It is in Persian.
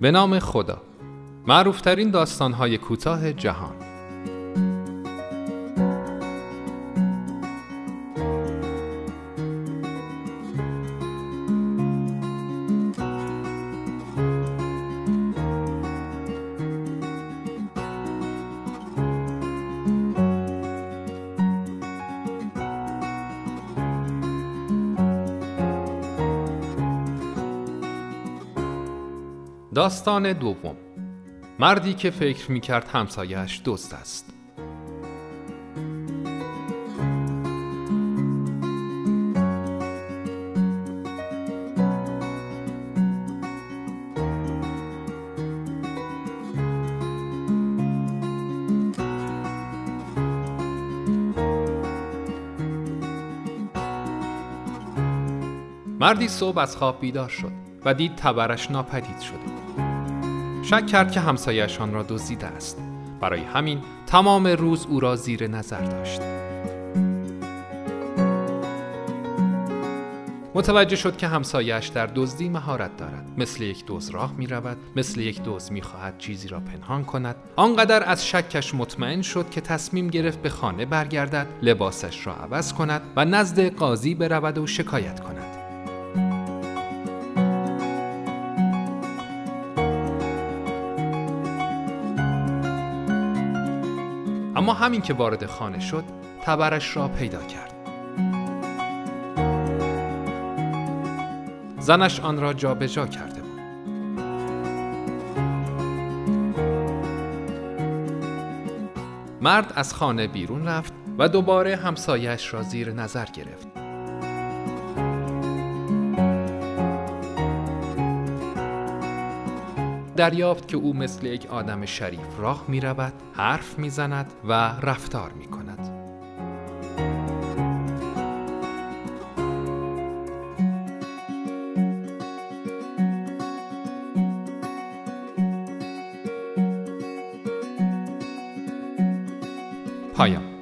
به نام خدا. معروفترین داستانهای کوتاه جهان. داستان دوم. مردی که فکر می کرد همسایش دوست است. مردی صبح از خواب بیدار شد. و دید تبرش ناپدید شده. شک کرد که همسایهشان را دزدیده است. برای همین تمام روز او را زیر نظر داشت. متوجه شد که همسایش در دزدی مهارت دارد. مثل یک دوز راه می رود مثل یک دوز می خواهد چیزی را پنهان کند. آنقدر از شکش مطمئن شد که تصمیم گرفت به خانه برگردد لباسش را عوض کند و نزد قاضی برود و شکایت کند. اما همین که وارد خانه شد تبرش را پیدا کرد. زنش آن را جابجا کرده بود. مرد از خانه بیرون رفت و دوباره همسایش را زیر نظر گرفت. دریافت که او مثل یک آدم شریف راه می رود، حرف می زند و رفتار می کند. پایان